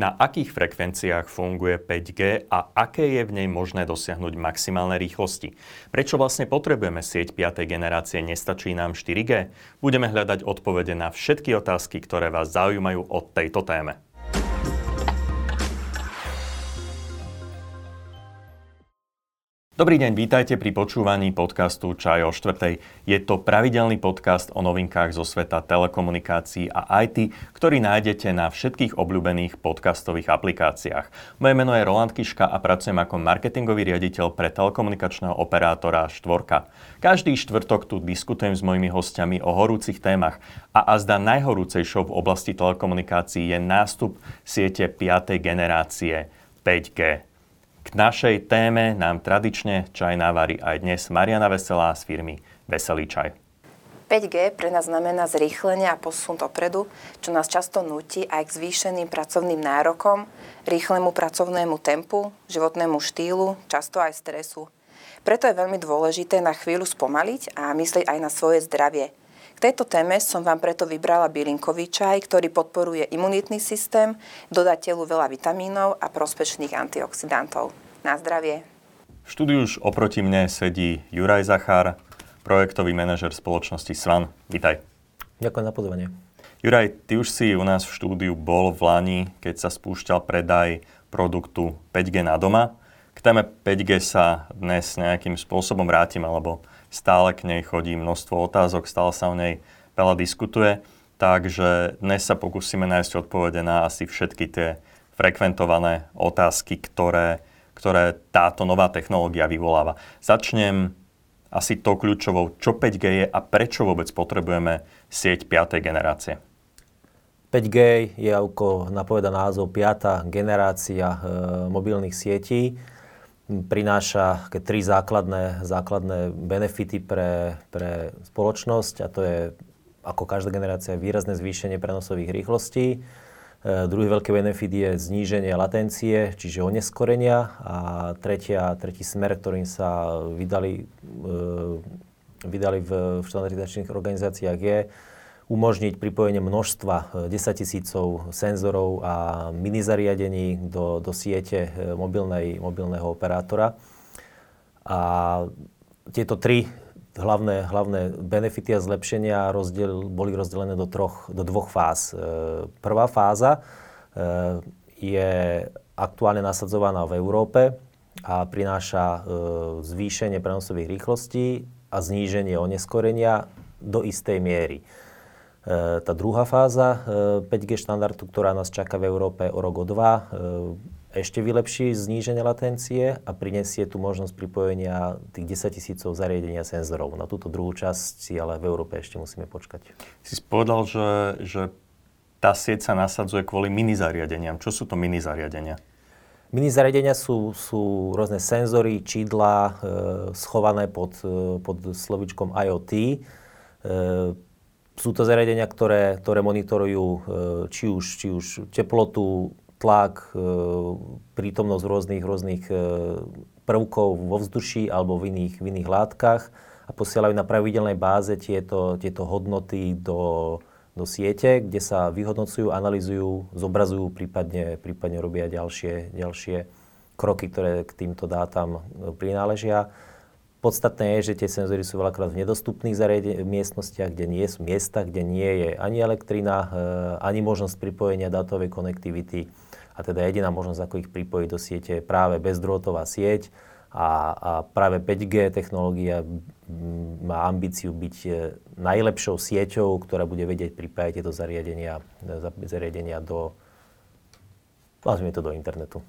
Na akých frekvenciách funguje 5G a aké je v nej možné dosiahnuť maximálne rýchlosti? Prečo vlastne potrebujeme sieť 5. generácie, nestačí nám 4G? Budeme hľadať odpovede na všetky otázky, ktoré vás zaujímajú o tejto téme. Dobrý deň, vítajte pri počúvaní podcastu Čaj o štvrtej. Je to pravidelný podcast o novinkách zo sveta telekomunikácií a IT, ktorý nájdete na všetkých obľúbených podcastových aplikáciách. Moje meno je Roland Kiška a pracujem ako marketingový riaditeľ pre telekomunikačného operátora Štvorka. Každý štvrtok tu diskutujem s mojimi hostiami o horúcich témach a azda najhorúcejšou v oblasti telekomunikácií je nástup siete 5. generácie 5G. K našej téme nám tradične čaj navarí aj dnes Mariana Veselá z firmy Veselý čaj. 5G pre nás znamená zrýchlenie a posun dopredu, čo nás často nutí aj k zvýšeným pracovným nárokom, rýchlemu pracovnému tempu, životnému štýlu, často aj stresu. Preto je veľmi dôležité na chvíľu spomaliť a myslieť aj na svoje zdravie – tejto téme som vám preto vybrala bylinkový čaj, ktorý podporuje imunitný systém, dodá telu veľa vitamínov a prospečných antioxidantov. Na zdravie. V štúdiu už oproti mne sedí Juraj Zachár, projektový manažer spoločnosti Svan. Vítaj. Ďakujem za pozvanie. Juraj, ty už si u nás v štúdiu bol v Lani, keď sa spúšťal predaj produktu 5G na doma. K téme 5G sa dnes nejakým spôsobom vrátim, alebo stále k nej chodí množstvo otázok, stále sa o nej veľa diskutuje, takže dnes sa pokúsime nájsť odpovede na asi všetky tie frekventované otázky, ktoré, ktoré táto nová technológia vyvoláva. Začnem asi tou kľúčovou, čo 5G je a prečo vôbec potrebujeme sieť 5. generácie. 5G je, ako napoveda názov, 5. generácia e, mobilných sietí prináša tri základné, základné benefity pre, pre spoločnosť a to je ako každá generácia výrazné zvýšenie prenosových rýchlostí. E, druhý veľký benefit je zníženie latencie, čiže oneskorenia. A tretia, tretí smer, ktorým sa vydali, e, vydali v, v štandardizačných organizáciách je umožniť pripojenie množstva 10 e, tisícov senzorov a mini zariadení do, do siete e, mobilnej, mobilného operátora. A tieto tri hlavné, hlavné benefity a zlepšenia rozdiel, boli rozdelené do, troch, do dvoch fáz. E, prvá fáza je aktuálne nasadzovaná v Európe a prináša zvýšenie prenosových rýchlostí a zníženie oneskorenia do istej miery. E, tá druhá fáza 5G e, štandardu, ktorá nás čaká v Európe o rok, o dva, e, ešte vylepší zníženie latencie a prinesie tu možnosť pripojenia tých 10 tisícov zariadenia senzorov. Na túto druhú časť si ale v Európe ešte musíme počkať. Si povedal, že, že tá sieť sa nasadzuje kvôli mini zariadeniam. Čo sú to mini zariadenia? Mini zariadenia sú, sú rôzne senzory, čidla e, schované pod, pod slovičkom IoT. E, sú to zariadenia, ktoré, ktoré monitorujú e, či už, či už teplotu, tlak, e, prítomnosť rôznych, rôznych e, prvkov vo vzduší alebo v iných, v iných látkach a posielajú na pravidelnej báze tieto, tieto hodnoty do, do siete, kde sa vyhodnocujú, analizujú, zobrazujú, prípadne, prípadne robia ďalšie, ďalšie kroky, ktoré k týmto dátam prináležia. Podstatné je, že tie senzory sú veľakrát v nedostupných zariade- miestnostiach, kde nie sú miesta, kde nie je ani elektrina, e, ani možnosť pripojenia dátovej konektivity. A teda jediná možnosť, ako ich pripojiť do siete, je práve bezdrôtová sieť. A, a práve 5G technológia má ambíciu byť e, najlepšou sieťou, ktorá bude vedieť pripájať tieto zariadenia, e, zariadenia do, nazvime to do internetu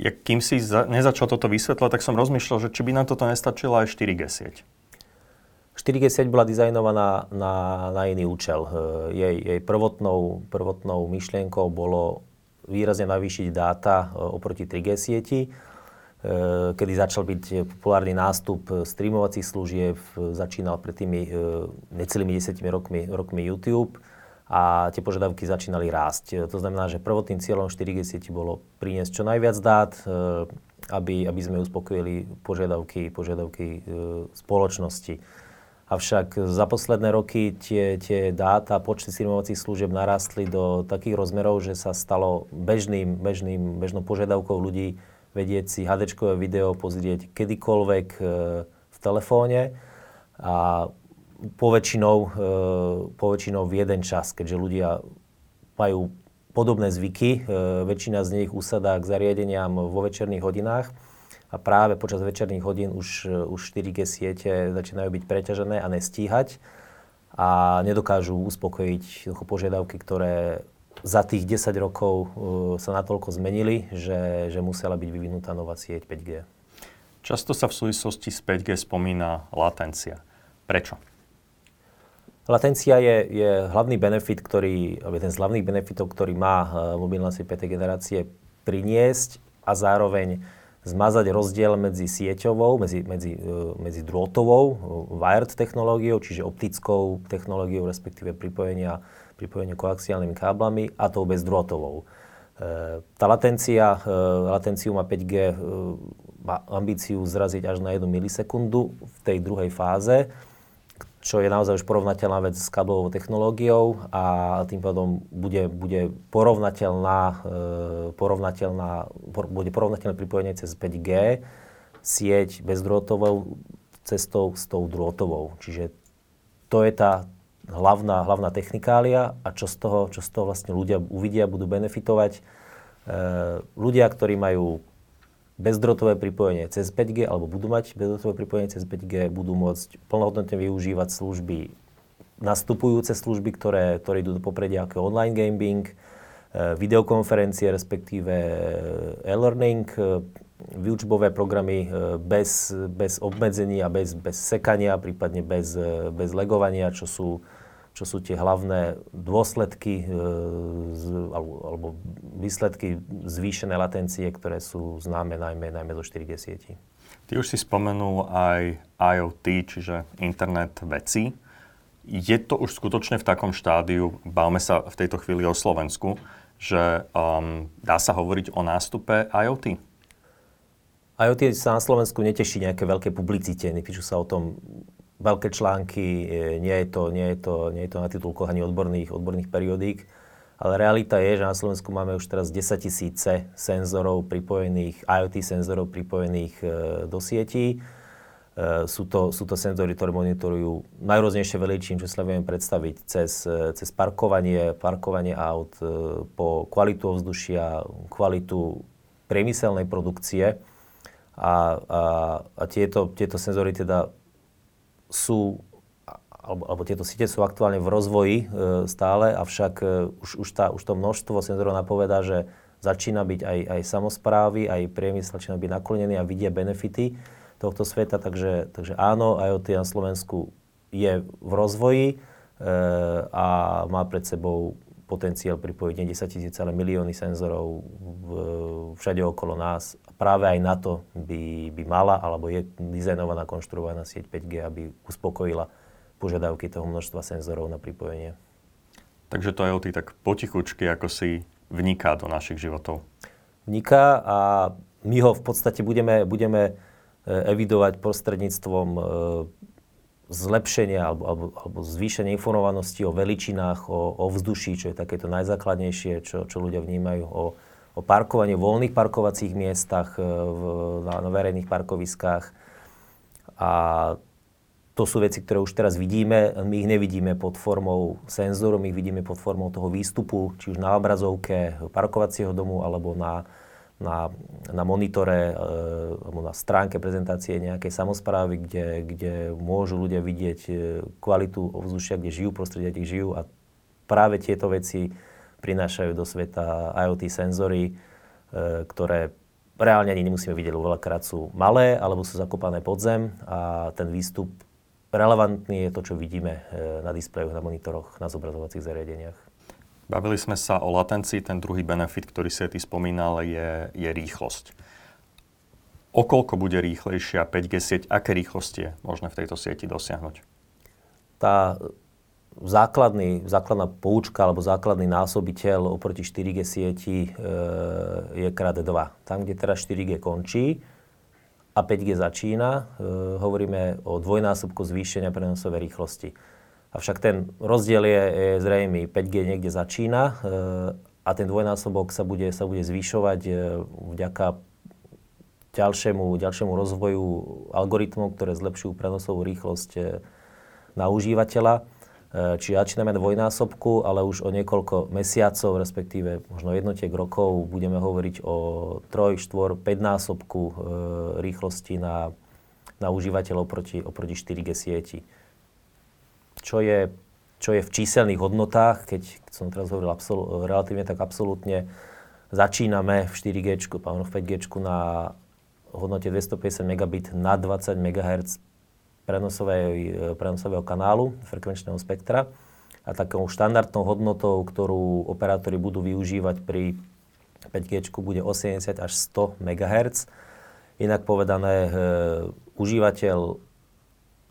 ja, kým si za, nezačal toto vysvetľať, tak som rozmýšľal, že či by nám toto nestačila aj 4G sieť. 4G sieť bola dizajnovaná na, na iný účel. E, jej, jej prvotnou, prvotnou myšlienkou bolo výrazne navýšiť dáta e, oproti 3G sieti, e, kedy začal byť populárny nástup streamovacích služieb, začínal pred tými necelými 10 rokmi, rokmi YouTube a tie požiadavky začínali rásť. To znamená, že prvotným cieľom 4G sieti bolo priniesť čo najviac dát, e, aby, aby sme uspokojili požiadavky, požiadavky e, spoločnosti. Avšak za posledné roky tie, tie dáta, počty streamovacích služieb narastli do takých rozmerov, že sa stalo bežným, bežným, bežnou požiadavkou ľudí vedieť si hd video pozrieť kedykoľvek e, v telefóne a poväčšinou, e, poväčšinou v jeden čas, keďže ľudia majú podobné zvyky. E, väčšina z nich usadá k zariadeniam vo večerných hodinách a práve počas večerných hodín už, už 4G siete začínajú byť preťažené a nestíhať a nedokážu uspokojiť požiadavky, ktoré za tých 10 rokov uh, sa natoľko zmenili, že, že musela byť vyvinutá nová sieť 5G. Často sa v súvislosti s 5G spomína latencia. Prečo? Latencia je, je hlavný benefit, ktorý, jeden z hlavných benefitov, ktorý má uh, mobilná sieť 5. generácie priniesť a zároveň zmazať rozdiel medzi sieťovou, medzi, medzi, e, medzi drôtovou, e, wired technológiou, čiže optickou technológiou, respektíve pripojenia, pripojenie koaxiálnymi káblami a tou bezdrôtovou. Tá latencia, latenciu má 5G, má ambíciu zraziť až na 1 milisekundu v tej druhej fáze čo je naozaj už porovnateľná vec s káblovou technológiou a tým pádom bude, bude porovnateľná, e, porovnateľná, bude porovnateľné pripojenie cez 5G sieť bezdrôtovou cestou s tou drôtovou. Čiže to je tá hlavná, hlavná technikália a čo z toho, čo z toho vlastne ľudia uvidia, budú benefitovať. E, ľudia, ktorí majú bezdrotové pripojenie cez 5G, alebo budú mať bezdrotové pripojenie cez 5G, budú môcť plnohodnotne využívať služby, nastupujúce služby, ktoré, ktoré idú do popredia ako online gaming, e, videokonferencie, respektíve e, e-learning, e, výučbové programy bez, bez obmedzení bez, bez sekania, prípadne bez, bez legovania, čo sú čo sú tie hlavné dôsledky e, alebo, výsledky zvýšenej latencie, ktoré sú známe najmä, najmä zo 4G sieti. Ty už si spomenul aj IoT, čiže internet vecí. Je to už skutočne v takom štádiu, bavme sa v tejto chvíli o Slovensku, že um, dá sa hovoriť o nástupe IoT? IoT sa na Slovensku neteší nejaké veľké publicite, nepíšu sa o tom veľké články, nie je to, nie je to, nie je to na titulkoch ani odborných, odborných periodík, ale realita je, že na Slovensku máme už teraz 10 tisíce senzorov pripojených, IoT senzorov pripojených e, do sietí. E, sú, to, sú to senzory, ktoré monitorujú najrôznejšie veličín, čo sa vieme predstaviť, cez, e, cez parkovanie, parkovanie aut, e, po kvalitu ovzdušia, kvalitu priemyselnej produkcie. A, a, a tieto, tieto senzory teda sú, alebo, alebo tieto siete sú aktuálne v rozvoji e, stále, avšak e, už, už, tá, už to množstvo senzorov napovedá, že začína byť aj, aj samozprávy, aj priemysel začína byť naklonený a vidia benefity tohto sveta, takže, takže áno, IoT na Slovensku je v rozvoji e, a má pred sebou potenciál pripojiť nie 10 tisíc, ale milióny senzorov v, všade okolo nás. Práve aj na to by, by mala, alebo je dizajnovaná, konštruovaná sieť 5G, aby uspokojila požiadavky toho množstva senzorov na pripojenie. Takže to IoT tak potichučky ako si vniká do našich životov. Vniká a my ho v podstate budeme, budeme e, evidovať prostredníctvom e, zlepšenie alebo, alebo, alebo zvýšenie informovanosti o veličinách, o, o vzduší, čo je takéto najzákladnejšie, čo, čo ľudia vnímajú, o, o parkovanie v voľných parkovacích miestach, e, v, na, na verejných parkoviskách. A to sú veci, ktoré už teraz vidíme. My ich nevidíme pod formou senzoru, my ich vidíme pod formou toho výstupu, či už na obrazovke parkovacieho domu, alebo na, na, na monitore e, alebo na stránke prezentácie nejakej samozprávy, kde, kde môžu ľudia vidieť e, kvalitu ovzdušia, kde žijú, prostredia, kde žijú a práve tieto veci prinášajú do sveta IoT senzory, e, ktoré reálne ani nemusíme vidieť, lebo veľakrát sú malé alebo sú zakopané pod zem a ten výstup relevantný je to, čo vidíme na displejoch, na monitoroch, na zobrazovacích zariadeniach. Bavili sme sa o latencii, ten druhý benefit, ktorý si ty spomínal, je, je rýchlosť. Okoľko bude rýchlejšia 5G sieť, aké rýchlosti je možné v tejto sieti dosiahnuť? Tá základný, základná poučka alebo základný násobiteľ oproti 4G sieti e, je krát 2. Tam, kde teraz 4G končí, a a 5G začína, hovoríme o dvojnásobku zvýšenia prenosovej rýchlosti. Avšak ten rozdiel je, je zrejmy. 5G niekde začína a ten dvojnásobok sa bude, sa bude zvyšovať vďaka ďalšiemu, ďalšiemu rozvoju algoritmov, ktoré zlepšujú prenosovú rýchlosť eh, na užívateľa. Eh, čiže začíname dvojnásobku, ale už o niekoľko mesiacov, respektíve možno jednotiek rokov, budeme hovoriť o 3, 4, 5 násobku rýchlosti na, na užívateľov proti, oproti 4G sieti. Čo je, čo je v číselných hodnotách, keď som teraz hovoril absol, relatívne tak absolútne, začíname v 4G, v 5G na hodnote 250 megabit na 20 MHz prenosovej, prenosového kanálu, frekvenčného spektra. A takou štandardnou hodnotou, ktorú operátori budú využívať pri 5G, bude 80 až 100 MHz. Inak povedané, e, užívateľ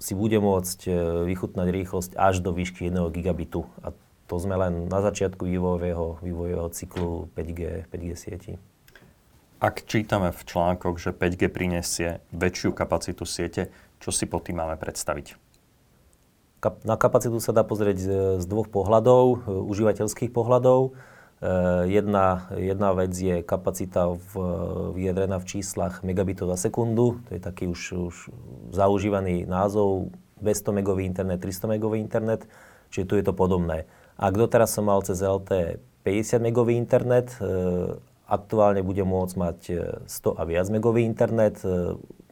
si bude môcť e, vychutnať rýchlosť až do výšky 1 gigabitu. A to sme len na začiatku vývojového, vývojového cyklu 5G, 5G sieti. Ak čítame v článkoch, že 5G prinesie väčšiu kapacitu siete, čo si pod tým máme predstaviť? Na kapacitu sa dá pozrieť z dvoch pohľadov, e, užívateľských pohľadov. E, jedna, jedna vec je kapacita v, vyjadrená v číslach megabitov za sekundu. To je taký už, už zaužívaný názov 200 megový internet, 300 megový internet, čiže tu je to podobné. Ak doteraz som mal cez LT 50 megový internet e, aktuálne bude môcť mať 100 e, a viac megový internet.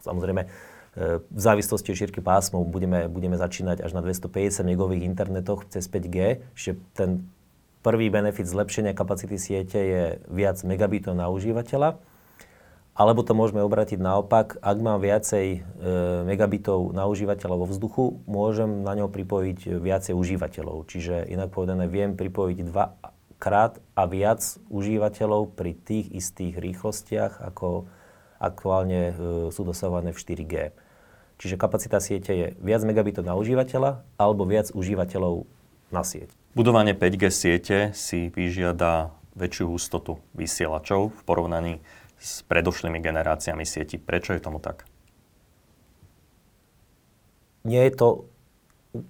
Samozrejme, v závislosti od šírky pásmov budeme, budeme začínať až na 250 megových internetoch cez 5G, čiže ten prvý benefit zlepšenia kapacity siete je viac megabitov na užívateľa. Alebo to môžeme obratiť naopak, ak mám viacej e, megabitov na užívateľa vo vzduchu, môžem na ňo pripojiť viacej užívateľov. Čiže inak povedané, viem pripojiť dva krát a viac užívateľov pri tých istých rýchlostiach, ako aktuálne e, sú dosahované v 4G. Čiže kapacita siete je viac megabitov na užívateľa alebo viac užívateľov na sieť. Budovanie 5G siete si vyžiada väčšiu hustotu vysielačov v porovnaní s predošlými generáciami sieti. Prečo je tomu tak? Nie je to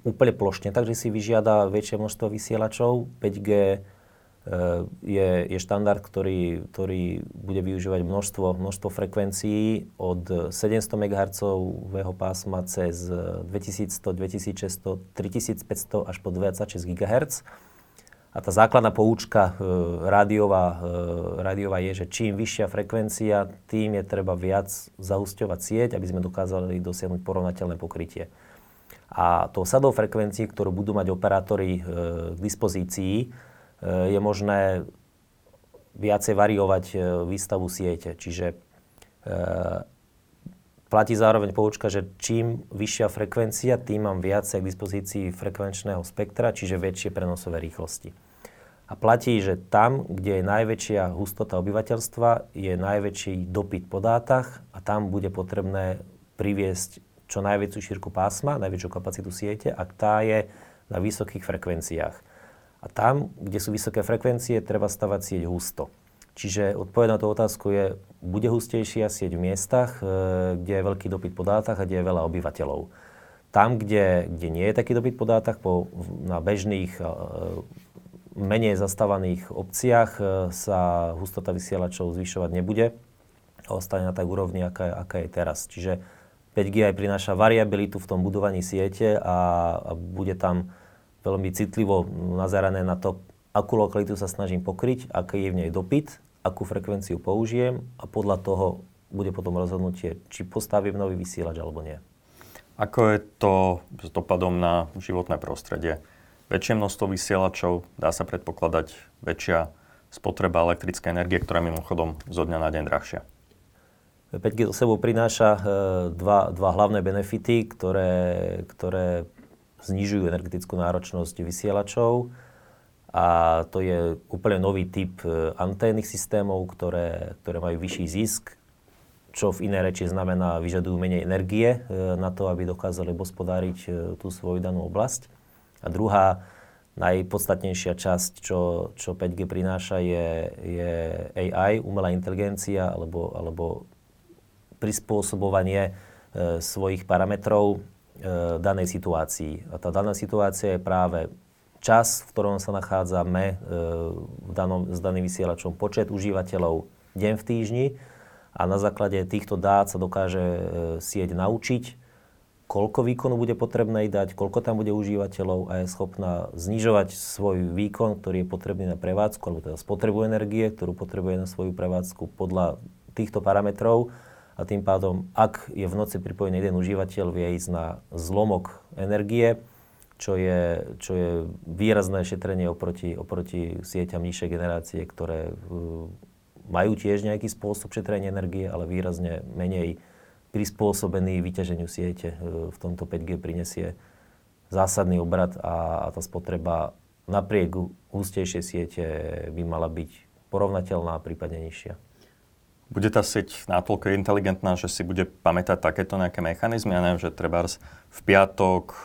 úplne plošne, takže si vyžiada väčšie množstvo vysielačov. 5G Eh, je, je štandard, ktorý, ktorý bude využívať množstvo, množstvo frekvencií od 700 MHz pásma cez 2100, 2600, 3500 až po 26 GHz. A tá základná poučka e, rádiová, e, rádiová je, že čím vyššia frekvencia, tým je treba viac zahusťovať sieť, aby sme dokázali dosiahnuť porovnateľné pokrytie. A to sadou frekvencií, ktorú budú mať operátori e, k dispozícii, Eh, je možné viacej variovať eh, výstavu siete. Čiže eh, platí zároveň poučka, že čím vyššia frekvencia, tým mám viacej k dispozícii frekvenčného spektra, čiže väčšie prenosové rýchlosti. A platí, že tam, kde je najväčšia hustota obyvateľstva, je najväčší dopyt po dátach a tam bude potrebné priviesť čo najväčšiu šírku pásma, najväčšiu kapacitu siete a tá je na vysokých frekvenciách. A tam, kde sú vysoké frekvencie, treba stavať sieť husto. Čiže odpoveď na tú otázku je, bude hustejšia sieť v miestach, e, kde je veľký dopyt po dátach a kde je veľa obyvateľov. Tam, kde, kde nie je taký dopyt po dátach, po, na bežných, e, menej zastávaných obciach e, sa hustota vysielačov zvyšovať nebude a ostane na tak úrovni, aká, aká je teraz. Čiže 5G aj prináša variabilitu v tom budovaní siete a, a bude tam veľmi citlivo nazerané na to, akú lokalitu sa snažím pokryť, aký je v nej dopyt, akú frekvenciu použijem a podľa toho bude potom rozhodnutie, či postavím nový vysielač alebo nie. Ako je to s dopadom na životné prostredie? Väčšie množstvo vysielačov, dá sa predpokladať väčšia spotreba elektrickej energie, ktorá je mimochodom zo dňa na deň drahšia. 5G so sebou prináša e, dva, dva hlavné benefity, ktoré, ktoré znižujú energetickú náročnosť vysielačov a to je úplne nový typ e, anténnych systémov, ktoré, ktoré majú vyšší zisk, čo v inej reči znamená, vyžadujú menej energie e, na to, aby dokázali hospodáriť e, tú svoju danú oblasť. A druhá, najpodstatnejšia časť, čo, čo 5G prináša, je, je AI, umelá inteligencia, alebo, alebo prispôsobovanie e, svojich parametrov danej situácii. A tá daná situácia je práve čas, v ktorom sa nachádzame e, v danom, s daným vysielačom, počet užívateľov deň v týždni a na základe týchto dát sa dokáže e, sieť naučiť, koľko výkonu bude potrebné dať, koľko tam bude užívateľov a je schopná znižovať svoj výkon, ktorý je potrebný na prevádzku, alebo teda spotrebu energie, ktorú potrebuje na svoju prevádzku podľa týchto parametrov a tým pádom, ak je v noci pripojený jeden užívateľ, vie ísť na zlomok energie, čo je, čo je výrazné šetrenie oproti, oproti sieťam nižšej generácie, ktoré uh, majú tiež nejaký spôsob šetrenia energie, ale výrazne menej prispôsobený vyťaženiu siete. Uh, v tomto 5G prinesie zásadný obrad a, a tá spotreba napriek ústejšej siete by mala byť porovnateľná, prípadne nižšia. Bude tá sieť natoľko inteligentná, že si bude pamätať takéto nejaké mechanizmy? Ja neviem, že treba v piatok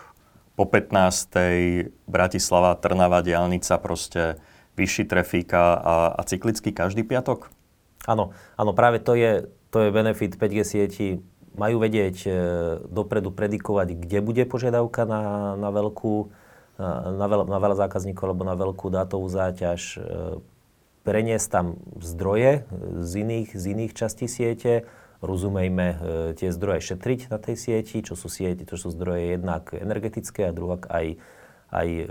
po 15. Bratislava, Trnava, diálnica, proste vyšší trefíka a, a cyklicky každý piatok? Áno, áno, práve to je, to je benefit 5G sieti. Majú vedieť e, dopredu predikovať, kde bude požiadavka na, na veľkú, na, na, veľa, na veľa zákazníkov alebo na veľkú dátovú záťaž, e, preniesť tam zdroje z iných, z iných častí siete, rozumejme e, tie zdroje šetriť na tej sieti, čo sú siete, to sú zdroje jednak energetické a druhak aj, aj e,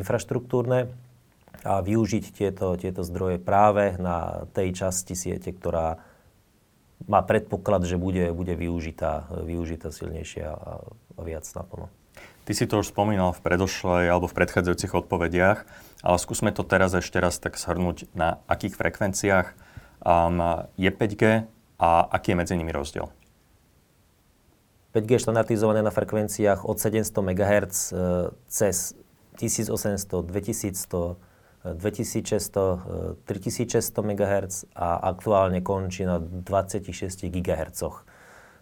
infraštruktúrne. A využiť tieto, tieto zdroje práve na tej časti siete, ktorá má predpoklad, že bude, bude využitá, využitá silnejšie a, a viac naplno. Ty si to už spomínal v predošlej alebo v predchádzajúcich odpovediach, ale skúsme to teraz ešte raz tak shrnúť, na akých frekvenciách um, je 5G a aký je medzi nimi rozdiel? 5G je štandardizované na frekvenciách od 700 MHz cez 1800, 2100, 2600, 3600 MHz a aktuálne končí na 26 GHz.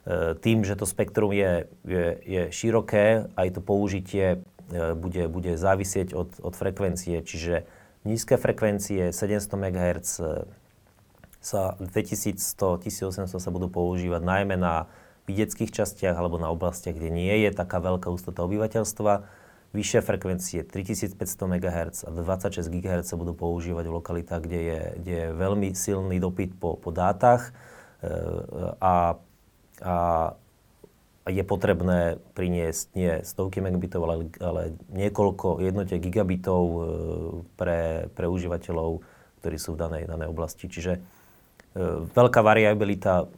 E, tým, že to spektrum je, je, je široké, aj to použitie e, bude, bude závisieť od, od frekvencie, čiže nízke frekvencie 700 MHz sa 2100, 1800 sa budú používať najmä na vidieckých častiach alebo na oblastiach, kde nie je taká veľká ústota obyvateľstva. Vyššie frekvencie 3500 MHz a 26 GHz sa budú používať v lokalitách, kde je, kde je veľmi silný dopyt po, po dátach e, a, a je potrebné priniesť nie stovky megabitov, ale, ale niekoľko jednotiek gigabitov e, pre, pre užívateľov, ktorí sú v danej, danej oblasti. Čiže E, veľká variabilita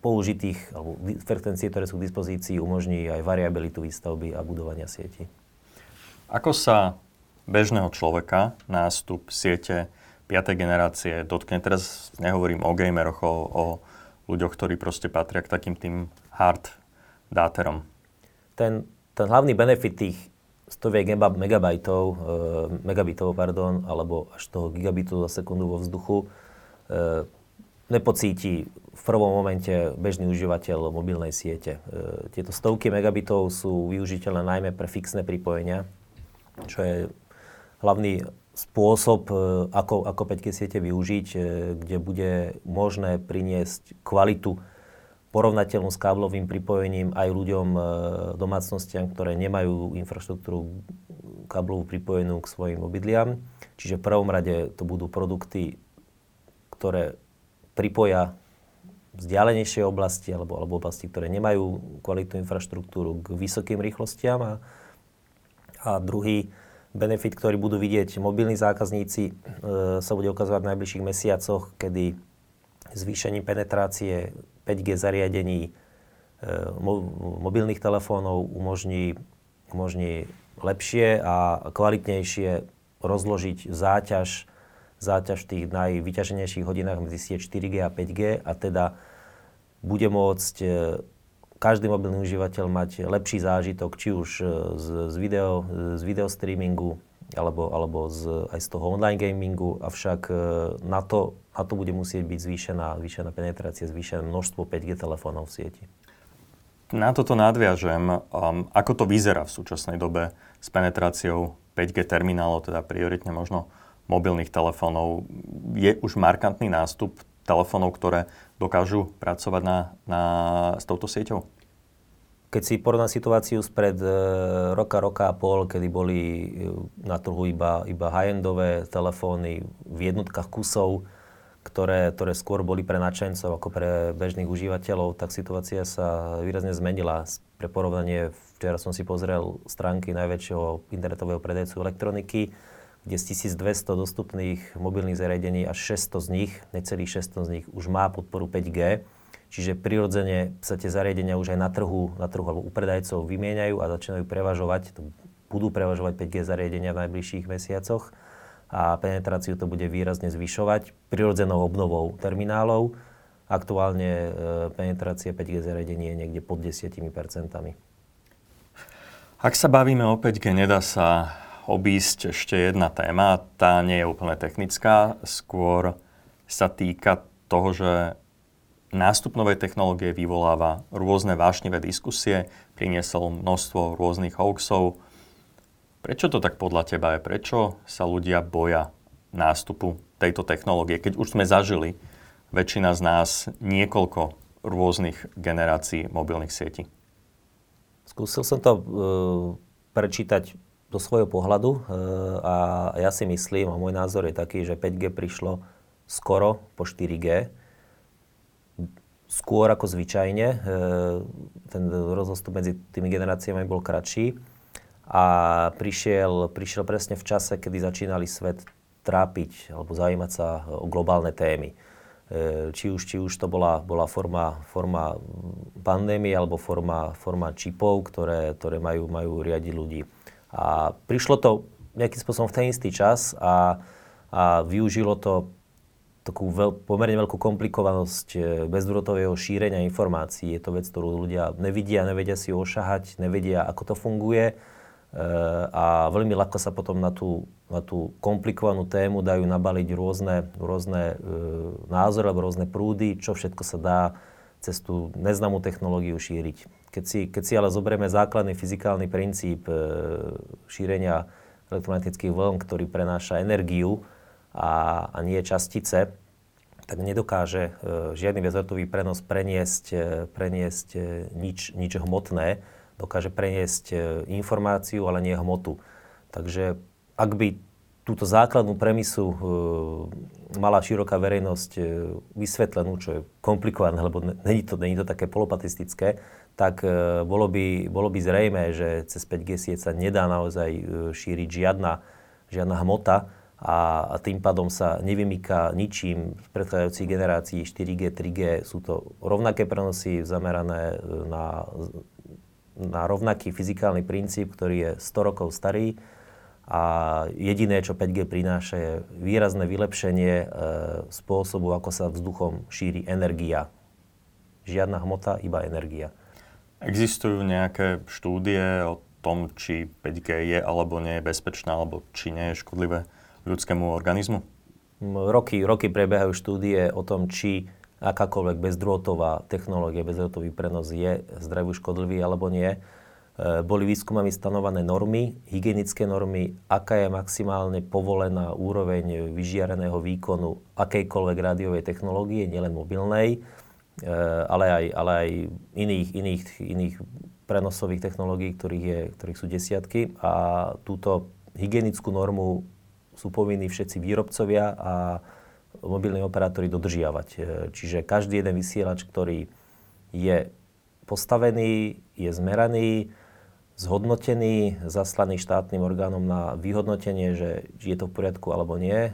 použitých, alebo frekvencie, ktoré sú k dispozícii, umožní aj variabilitu výstavby a budovania sieti. Ako sa bežného človeka nástup siete 5. generácie dotkne? Teraz nehovorím o gameroch, o, o ľuďoch, ktorí proste patria k takým tým hard dáterom. Ten, ten hlavný benefit tých stoviek megabajtov, e, megabitov, pardon, alebo až toho gigabitu za sekundu vo vzduchu, E, nepocíti v prvom momente bežný užívateľ mobilnej siete. E, tieto stovky megabitov sú využiteľné najmä pre fixné pripojenia, čo je hlavný spôsob, e, ako, ako 5G siete využiť, kde bude možné priniesť kvalitu porovnateľnú s káblovým pripojením aj ľuďom, domácnostiam, ktoré nemajú infraštruktúru káblovú pripojenú k svojim obydliam. Čiže v prvom rade to budú produkty ktoré pripoja vzdialenejšie oblasti alebo, alebo oblasti, ktoré nemajú kvalitnú infraštruktúru k vysokým rýchlostiam. A, a druhý benefit, ktorý budú vidieť mobilní zákazníci, e, sa bude ukazovať v najbližších mesiacoch, kedy zvýšením penetrácie 5G zariadení e, mo, mobilných telefónov umožní, umožní lepšie a kvalitnejšie rozložiť záťaž záťaž v tých najvyťaženejších hodinách medzi sieť 4G a 5G a teda bude môcť e, každý mobilný užívateľ mať lepší zážitok, či už e, z, z, video, z video streamingu, alebo, alebo z, aj z toho online gamingu, avšak e, na to, na to bude musieť byť zvýšená, zvýšená penetrácia, zvýšené množstvo 5G telefónov v sieti. Na toto nadviažem. Um, ako to vyzerá v súčasnej dobe s penetráciou 5G terminálov, teda prioritne možno mobilných telefónov je už markantný nástup telefónov, ktoré dokážu pracovať na, na, s touto sieťou? Keď si porovná situáciu spred e, roka, roka a pol, kedy boli e, na trhu iba, iba high-endové telefóny v jednotkách kusov, ktoré, ktoré skôr boli pre nadšencov ako pre bežných užívateľov, tak situácia sa výrazne zmenila. Pre porovnanie, včera som si pozrel stránky najväčšieho internetového predajcu elektroniky, kde z 1200 dostupných mobilných zariadení až 600 z nich, necelých 600 z nich, už má podporu 5G Čiže prirodzene sa tie zariadenia už aj na trhu, na trhu alebo u predajcov vymieňajú a začínajú prevažovať, budú prevažovať 5G zariadenia v najbližších mesiacoch a penetráciu to bude výrazne zvyšovať prirodzenou obnovou terminálov. Aktuálne e, penetrácia 5G zariadení je niekde pod 10%. Ak sa bavíme o 5G, nedá sa obísť ešte jedna téma. Tá nie je úplne technická, skôr sa týka toho, že nástup novej technológie vyvoláva rôzne vášnivé diskusie, priniesol množstvo rôznych hoaxov. Prečo to tak podľa teba je? Prečo sa ľudia boja nástupu tejto technológie, keď už sme zažili väčšina z nás niekoľko rôznych generácií mobilných sietí? Skúsil som to uh, prečítať do svojho pohľadu uh, a ja si myslím, a môj názor je taký, že 5G prišlo skoro po 4G skôr ako zvyčajne. E, ten rozostup medzi tými generáciami bol kratší a prišiel, prišiel presne v čase, kedy začínali svet trápiť alebo zaujímať sa o globálne témy. E, či už, či už to bola, bola forma, forma pandémie alebo forma, forma čipov, ktoré, ktoré majú, majú riadiť ľudí. A prišlo to nejakým spôsobom v ten istý čas a, a využilo to takú veľ, pomerne veľkú komplikovanosť e, bezdrôtového šírenia informácií. Je to vec, ktorú ľudia nevidia, nevedia si ošahať, nevedia, ako to funguje. E, a veľmi ľahko sa potom na tú, na tú komplikovanú tému dajú nabaliť rôzne, rôzne e, názory alebo rôzne prúdy, čo všetko sa dá cez tú neznámú technológiu šíriť. Keď si, keď si ale zoberieme základný fyzikálny princíp e, šírenia elektromagnetických vln, ktorý prenáša energiu, a, a nie častice, tak nedokáže e, žiadny bezletový prenos preniesť, e, preniesť nič, nič hmotné, dokáže preniesť informáciu, ale nie hmotu. Takže ak by túto základnú premisu mala široká verejnosť vysvetlenú, čo je komplikované, lebo není to, není to také polopatistické, tak e, bolo, by, bolo by zrejme, že cez 5G sieť sa nedá naozaj e, šíriť žiadna, žiadna hmota, a, tým pádom sa nevymýka ničím z predchádzajúcich generácií 4G, 3G. Sú to rovnaké prenosy zamerané e, na, na rovnaký fyzikálny princíp, ktorý je 100 rokov starý a jediné, čo 5G prináša, je výrazné vylepšenie e, spôsobu, ako sa vzduchom šíri energia. Žiadna hmota, iba energia. Existujú nejaké štúdie o tom, či 5G je alebo nie je bezpečná, alebo či nie je škodlivé ľudskému organizmu? Roky, roky prebiehajú štúdie o tom, či akákoľvek bezdrôtová technológia, bezdrôtový prenos je zdraviu škodlivý alebo nie. E, boli výskumami stanované normy, hygienické normy, aká je maximálne povolená úroveň vyžiareného výkonu akejkoľvek rádiovej technológie, nielen mobilnej, ale aj, ale aj iných, iných, iných prenosových technológií, ktorých, je, ktorých sú desiatky. A túto hygienickú normu sú povinní všetci výrobcovia a mobilní operátori dodržiavať. E, čiže každý jeden vysielač, ktorý je postavený, je zmeraný, zhodnotený, zaslaný štátnym orgánom na vyhodnotenie, že je to v poriadku alebo nie e,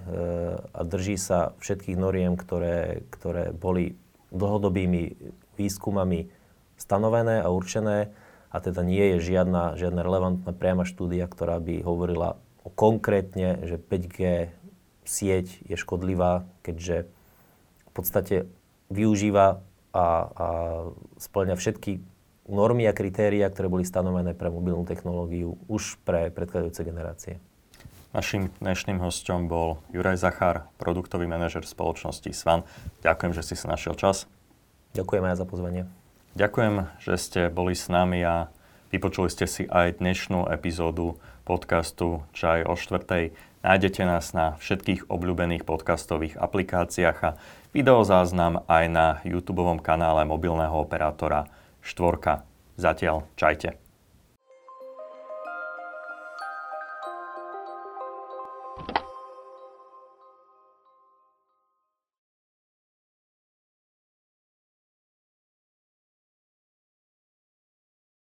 a drží sa všetkých noriem, ktoré, ktoré boli dlhodobými výskumami stanovené a určené a teda nie je žiadna, žiadna relevantná priama štúdia, ktorá by hovorila konkrétne, že 5G sieť je škodlivá, keďže v podstate využíva a, a splňa všetky normy a kritéria, ktoré boli stanovené pre mobilnú technológiu už pre predchádzajúce generácie. Našim dnešným hostom bol Juraj Zachár, produktový manažer spoločnosti Svan. Ďakujem, že si sa našiel čas. Ďakujem aj za pozvanie. Ďakujem, že ste boli s nami a vypočuli ste si aj dnešnú epizódu podcastu Čaj o štvrtej. Nájdete nás na všetkých obľúbených podcastových aplikáciách a videozáznam aj na YouTube kanále mobilného operátora Štvorka. Zatiaľ čajte.